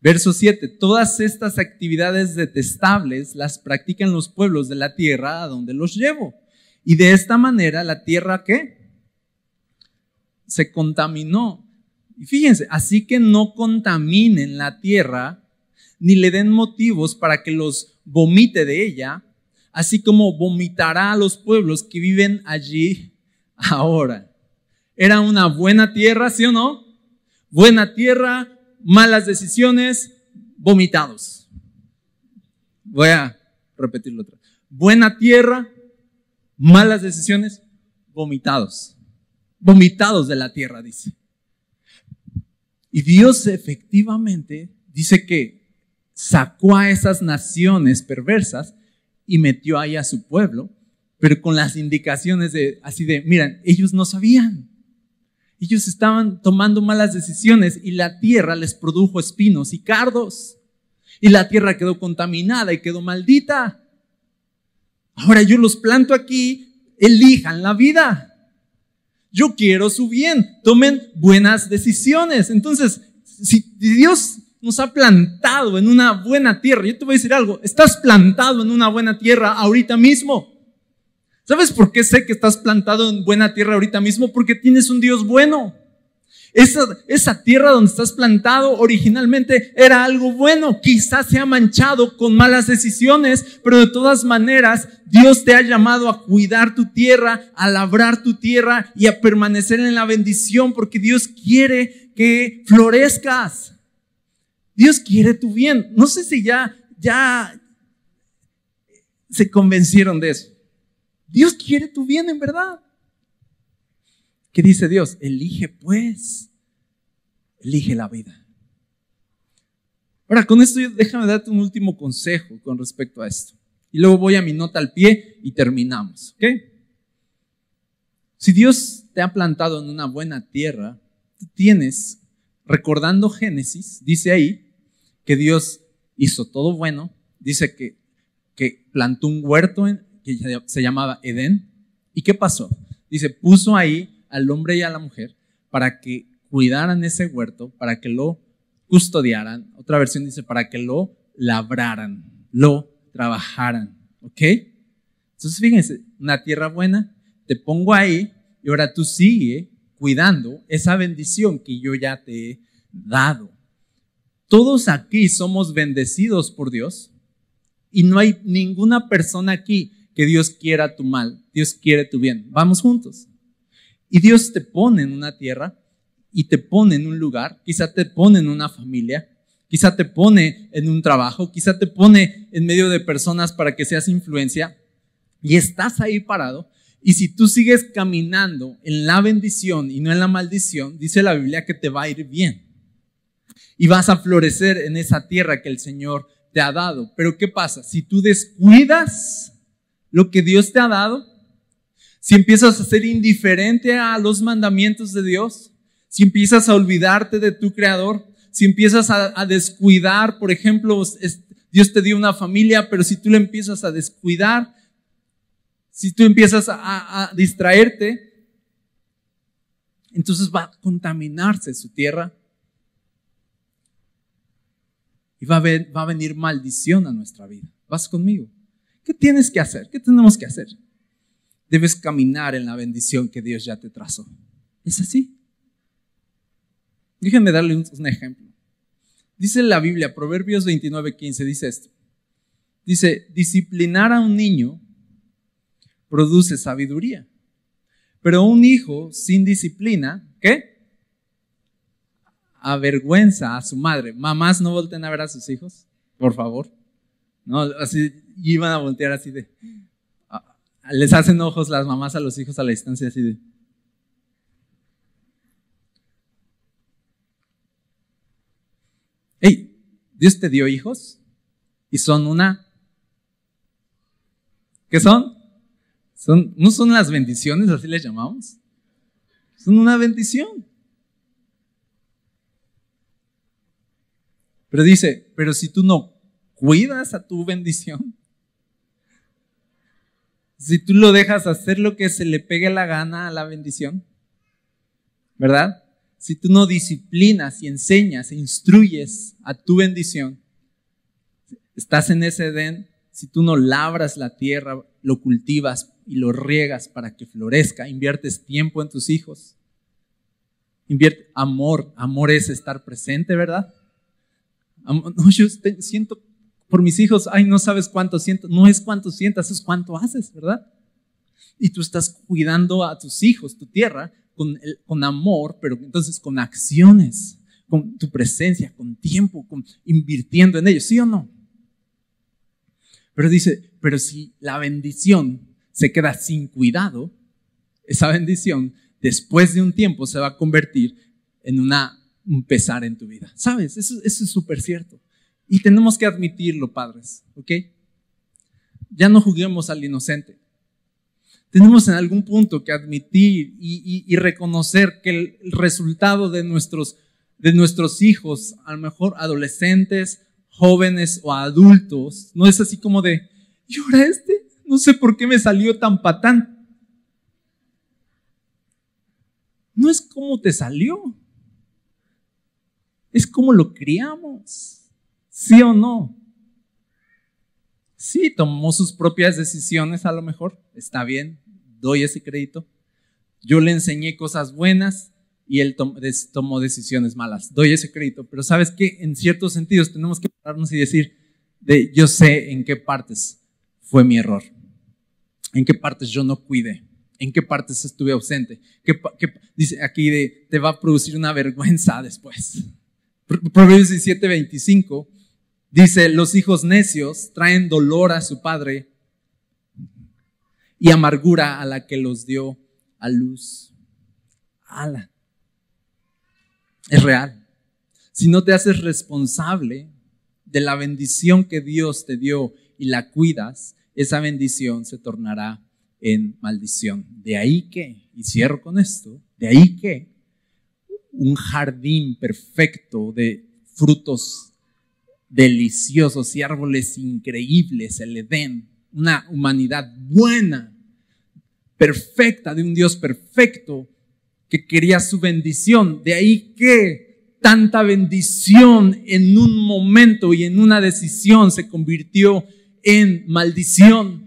[SPEAKER 1] Verso 7, todas estas actividades detestables las practican los pueblos de la tierra a donde los llevo. Y de esta manera la tierra, ¿qué? se contaminó. Y fíjense, así que no contaminen la tierra, ni le den motivos para que los vomite de ella, así como vomitará a los pueblos que viven allí ahora. Era una buena tierra, ¿sí o no? Buena tierra, malas decisiones, vomitados. Voy a repetirlo otra. Buena tierra, malas decisiones, vomitados vomitados de la tierra, dice. Y Dios efectivamente dice que sacó a esas naciones perversas y metió ahí a su pueblo, pero con las indicaciones de así de, miren, ellos no sabían. Ellos estaban tomando malas decisiones y la tierra les produjo espinos y cardos. Y la tierra quedó contaminada y quedó maldita. Ahora yo los planto aquí, elijan la vida. Yo quiero su bien. Tomen buenas decisiones. Entonces, si Dios nos ha plantado en una buena tierra, yo te voy a decir algo, estás plantado en una buena tierra ahorita mismo. ¿Sabes por qué sé que estás plantado en buena tierra ahorita mismo? Porque tienes un Dios bueno. Esa, esa tierra donde estás plantado originalmente era algo bueno, quizás se ha manchado con malas decisiones, pero de todas maneras Dios te ha llamado a cuidar tu tierra, a labrar tu tierra y a permanecer en la bendición porque Dios quiere que florezcas. Dios quiere tu bien. No sé si ya, ya se convencieron de eso. Dios quiere tu bien en verdad. ¿Qué dice Dios? Elige pues, elige la vida. Ahora, con esto déjame darte un último consejo con respecto a esto. Y luego voy a mi nota al pie y terminamos. ¿Ok? Si Dios te ha plantado en una buena tierra, tú tienes, recordando Génesis, dice ahí que Dios hizo todo bueno, dice que, que plantó un huerto que se llamaba Edén. ¿Y qué pasó? Dice, puso ahí al hombre y a la mujer para que cuidaran ese huerto, para que lo custodiaran. Otra versión dice, para que lo labraran, lo trabajaran. ¿Ok? Entonces, fíjense, una tierra buena, te pongo ahí y ahora tú sigue cuidando esa bendición que yo ya te he dado. Todos aquí somos bendecidos por Dios y no hay ninguna persona aquí que Dios quiera tu mal, Dios quiere tu bien. Vamos juntos. Y Dios te pone en una tierra y te pone en un lugar, quizá te pone en una familia, quizá te pone en un trabajo, quizá te pone en medio de personas para que seas influencia y estás ahí parado. Y si tú sigues caminando en la bendición y no en la maldición, dice la Biblia que te va a ir bien. Y vas a florecer en esa tierra que el Señor te ha dado. Pero ¿qué pasa? Si tú descuidas lo que Dios te ha dado, si empiezas a ser indiferente a los mandamientos de Dios, si empiezas a olvidarte de tu creador, si empiezas a, descuidar, por ejemplo, Dios te dio una familia, pero si tú le empiezas a descuidar, si tú empiezas a, distraerte, entonces va a contaminarse su tierra y va a, va a venir maldición a nuestra vida. ¿Vas conmigo? ¿Qué tienes que hacer? ¿Qué tenemos que hacer? Debes caminar en la bendición que Dios ya te trazó. Es así. Déjenme darle un, ejemplo. Dice la Biblia, Proverbios 29, 15, dice esto. Dice, disciplinar a un niño produce sabiduría, pero un hijo sin disciplina, ¿qué? Avergüenza a su madre. Mamás no volten a ver a sus hijos, por favor. No, así iban a voltear así de. Les hacen ojos las mamás a los hijos a la distancia así de. Hey, Dios te dio hijos y son una. ¿Qué son? son? ¿No son las bendiciones, así les llamamos? Son una bendición. Pero dice, pero si tú no cuidas a tu bendición, si tú lo dejas hacer lo que se le pegue la gana a la bendición, ¿verdad? si tú no disciplinas y enseñas e instruyes a tu bendición, estás en ese Edén, si tú no labras la tierra, lo cultivas y lo riegas para que florezca, inviertes tiempo en tus hijos, invierte amor, amor es estar presente, ¿verdad? No, yo siento por mis hijos, ay, no sabes cuánto siento, no es cuánto sientas, es cuánto haces, ¿verdad? Y tú estás cuidando a tus hijos, tu tierra, con, amor, pero entonces con acciones, con tu presencia, con tiempo, con invirtiendo en ellos, ¿sí o no? Pero dice, pero si la bendición se queda sin cuidado, esa bendición después de un tiempo se va a convertir en una, un pesar en tu vida. ¿Sabes? Eso, eso es súper cierto. Y tenemos que admitirlo, padres, ¿ok? Ya no juguemos al inocente tenemos en algún punto que admitir y, reconocer que el, resultado de nuestros, de nuestros hijos, a lo mejor adolescentes, jóvenes o adultos, no es así como de, ¿y ahora este? No sé por qué me salió tan patán. No es como te salió, es como lo criamos, ¿sí o no? Sí, tomó sus propias decisiones a lo mejor, está bien, doy ese crédito. Yo le enseñé cosas buenas y él tomó decisiones malas, doy ese crédito. Pero sabes que en ciertos sentidos tenemos que pararnos y decir, de, yo sé en qué partes fue mi error, en qué partes yo no cuidé, en qué partes estuve ausente. ¿Qué, dice aquí de, te va a producir una vergüenza después. Proverbios 17, 25 Dice, los hijos necios traen dolor a su padre y amargura a la que los dio a luz. Es real. Si no te haces responsable de la bendición que Dios te dio y la cuidas, esa bendición se tornará en maldición. De ahí que, y cierro con esto, de ahí que un jardín perfecto de frutos deliciosos y árboles increíbles, el Edén, una humanidad buena, perfecta, de un Dios perfecto que quería su bendición. De ahí que tanta bendición en un momento y en una decisión se convirtió en maldición.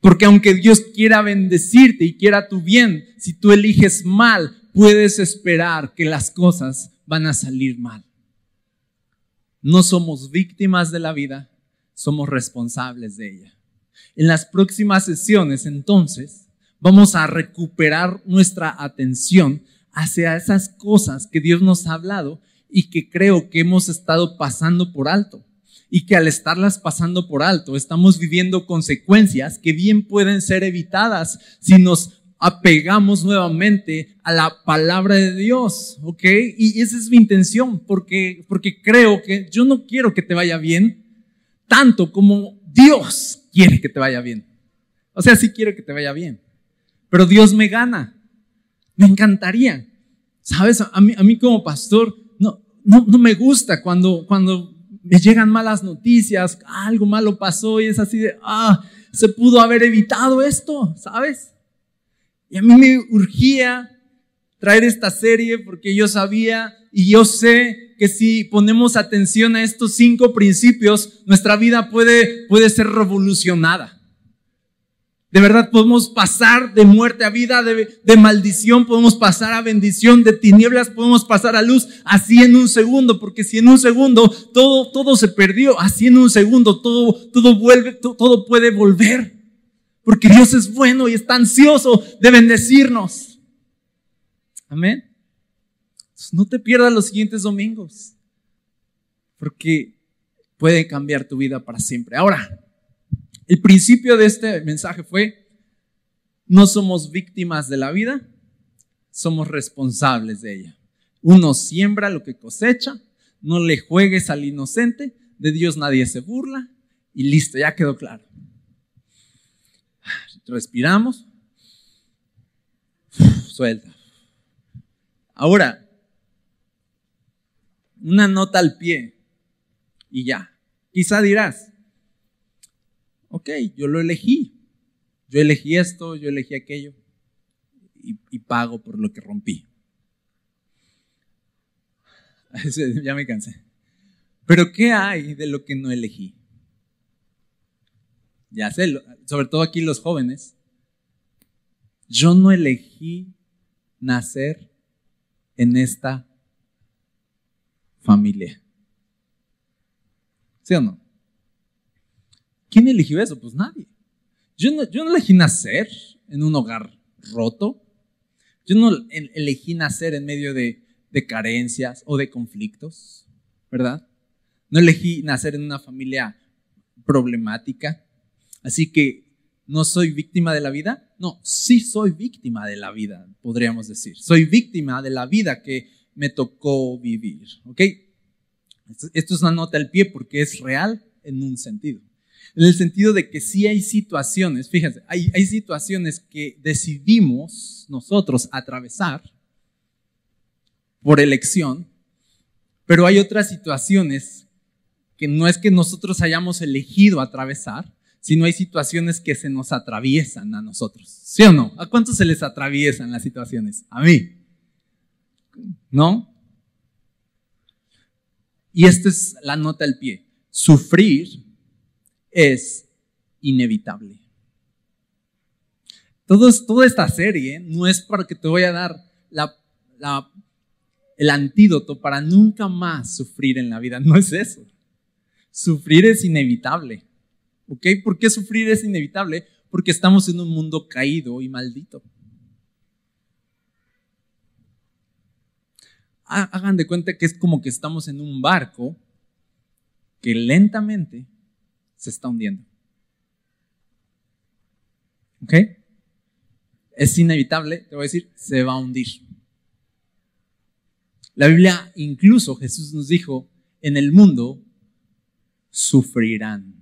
[SPEAKER 1] Porque aunque Dios quiera bendecirte y quiera tu bien, si tú eliges mal, puedes esperar que las cosas van a salir mal. No somos víctimas de la vida, somos responsables de ella. En las próximas sesiones, entonces, vamos a recuperar nuestra atención hacia esas cosas que Dios nos ha hablado y que creo que hemos estado pasando por alto y que al estarlas pasando por alto estamos viviendo consecuencias que bien pueden ser evitadas si nos apegamos nuevamente a la palabra de Dios, ¿ok? Y esa es mi intención, porque, porque creo que yo no quiero que te vaya bien tanto como Dios quiere que te vaya bien. O sea, sí quiero que te vaya bien, pero Dios me gana. Me encantaría. ¿Sabes? A mí, a mí como pastor, no, no, no me gusta cuando, cuando me llegan malas noticias, algo malo pasó y es así de, ah, se pudo haber evitado esto, ¿sabes? Y a mí me urgía traer esta serie porque yo sabía y yo sé que si ponemos atención a estos cinco principios, nuestra vida puede, puede ser revolucionada. De verdad podemos pasar de muerte a vida, de, de, maldición podemos pasar a bendición, de tinieblas podemos pasar a luz, así en un segundo, porque si en un segundo todo, todo se perdió, así en un segundo todo, todo vuelve, todo, todo puede volver, porque Dios es bueno y está ansioso de bendecirnos. Amén. no te pierdas los siguientes domingos, porque puede cambiar tu vida para siempre. Ahora, el principio de este mensaje fue, no somos víctimas de la vida, somos responsables de ella. Uno siembra lo que cosecha, no le juegues al inocente, de Dios nadie se burla y listo, ya quedó claro. Respiramos, suelta. Ahora, una nota al pie y ya. Quizá dirás, ok, yo lo elegí. Yo elegí esto, yo elegí aquello y, pago por lo que rompí. ya me cansé. Pero ¿qué hay de lo que no elegí? Ya sé, sobre todo aquí los jóvenes. Yo no elegí nacer en esta familia. ¿Sí o no? ¿Quién eligió eso? Pues nadie. Yo no, yo no elegí nacer en un hogar roto. Yo no elegí nacer en medio de, de carencias o de conflictos, ¿verdad? No elegí nacer en una familia problemática. Así que no soy víctima de la vida. No, sí soy víctima de la vida, podríamos decir. Soy víctima de la vida que me tocó vivir. ¿Ok? Esto es una nota al pie porque es real en un sentido. En el sentido de que sí hay situaciones, fíjense, hay, hay situaciones que decidimos nosotros atravesar por elección, pero hay otras situaciones que no es que nosotros hayamos elegido atravesar, sino hay situaciones que se nos atraviesan a nosotros. ¿Sí o no? ¿A cuántos se les atraviesan las situaciones? A mí. ¿No? Y esta es la nota al pie. Sufrir es inevitable. Toda esta serie no es para que te voy a dar el antídoto para nunca más sufrir en la vida. No es eso. Sufrir es inevitable. ¿Ok? ¿Por qué sufrir es inevitable? Porque estamos en un mundo caído y maldito. Hagan de cuenta que es como que estamos en un barco que lentamente se está hundiendo. ¿Ok? Es inevitable, te voy a decir, se va a hundir. La Biblia, incluso Jesús nos dijo en el mundo sufrirán.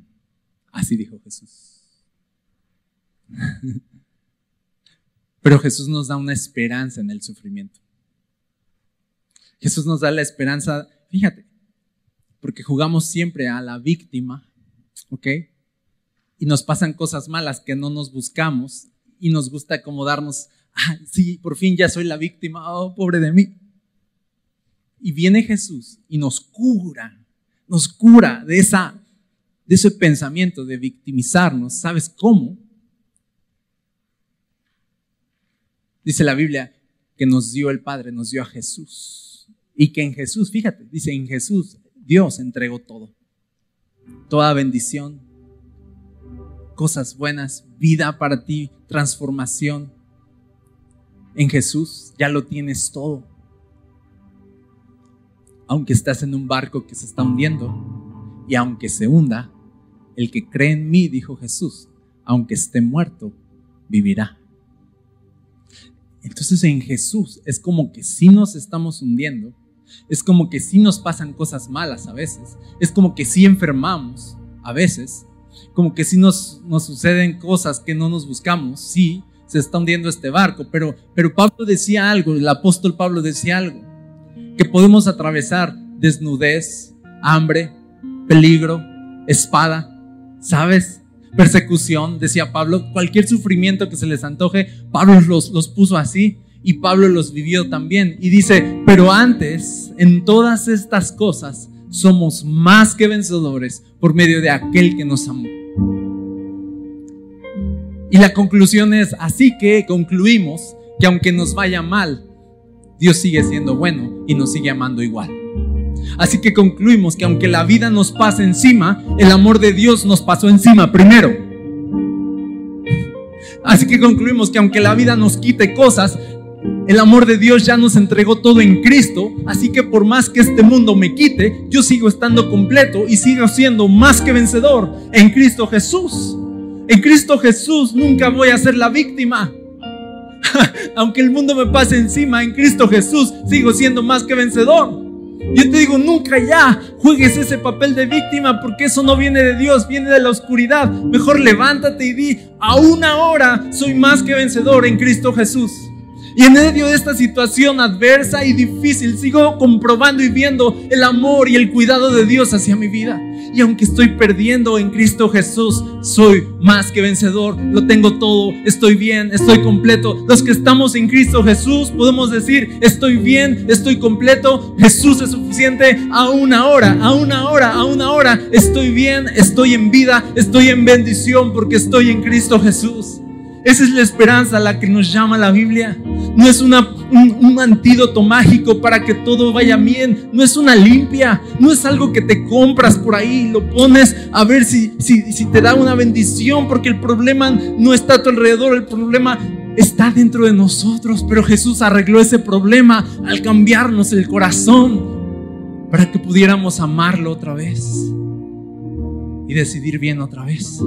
[SPEAKER 1] Así dijo Jesús. Pero Jesús nos da una esperanza en el sufrimiento. Jesús nos da la esperanza, fíjate, porque jugamos siempre a la víctima, ¿ok? Y nos pasan cosas malas que no nos buscamos y nos gusta acomodarnos, ah, sí, por fin ya soy la víctima, oh, pobre de mí. Y viene Jesús y nos cura, nos cura de, esa, de ese pensamiento de victimizarnos. ¿Sabes cómo? Dice la Biblia que nos dio el Padre, nos dio a Jesús. Y que en Jesús, fíjate, dice en Jesús, Dios entregó todo. Toda bendición, cosas buenas, vida para ti, transformación. En Jesús ya lo tienes todo. Aunque estás en un barco que se está hundiendo y aunque se hunda, el que cree en mí, dijo Jesús, aunque esté muerto, vivirá. Entonces en Jesús es como que si nos estamos hundiendo, es como que si nos pasan cosas malas a veces, es como que si enfermamos a veces, como que si nos, nos suceden cosas que no nos buscamos, sí, se está hundiendo este barco, pero, pero Pablo decía algo, el apóstol Pablo decía algo, que podemos atravesar desnudez, hambre, peligro, espada, ¿sabes? Persecución, decía Pablo, cualquier sufrimiento que se les antoje, Pablo los, los puso así y Pablo los vivió también. Y dice, pero antes, en todas estas cosas, somos más que vencedores por medio de aquel que nos amó. Y la conclusión es, así que concluimos que aunque nos vaya mal, Dios sigue siendo bueno y nos sigue amando igual. Así que concluimos que aunque la vida nos pase encima, el amor de Dios nos pasó encima primero. Así que concluimos que aunque la vida nos quite cosas, el amor de Dios ya nos entregó todo en Cristo, así que por más que este mundo me quite, yo sigo estando completo y sigo siendo más que vencedor en Cristo Jesús. En Cristo Jesús nunca voy a ser la víctima. Aunque el mundo me pase encima, en Cristo Jesús sigo siendo más que vencedor. Yo te digo, nunca ya juegues ese papel de víctima porque eso no viene de Dios, viene de la oscuridad. Mejor levántate y di, aún ahora soy más que vencedor en Cristo Jesús. Y en medio de esta situación adversa y difícil, sigo comprobando y viendo el amor y el cuidado de Dios hacia mi vida. Y aunque estoy perdiendo en Cristo Jesús, soy más que vencedor. Lo tengo todo, estoy bien, estoy completo. Los que estamos en Cristo Jesús podemos decir, estoy bien, estoy completo. Jesús es suficiente. Aún ahora, aún ahora, aún ahora, estoy bien, estoy en vida, estoy en bendición porque estoy en Cristo Jesús. Esa es la esperanza a la que nos llama la Biblia. No es una, un, antídoto mágico para que todo vaya bien. No es una limpia. No es algo que te compras por ahí y lo pones a ver si, si, si te da una bendición. Porque el problema no está a tu alrededor. El problema está dentro de nosotros. Pero Jesús arregló ese problema al cambiarnos el corazón para que pudiéramos amarlo otra vez y decidir bien otra vez.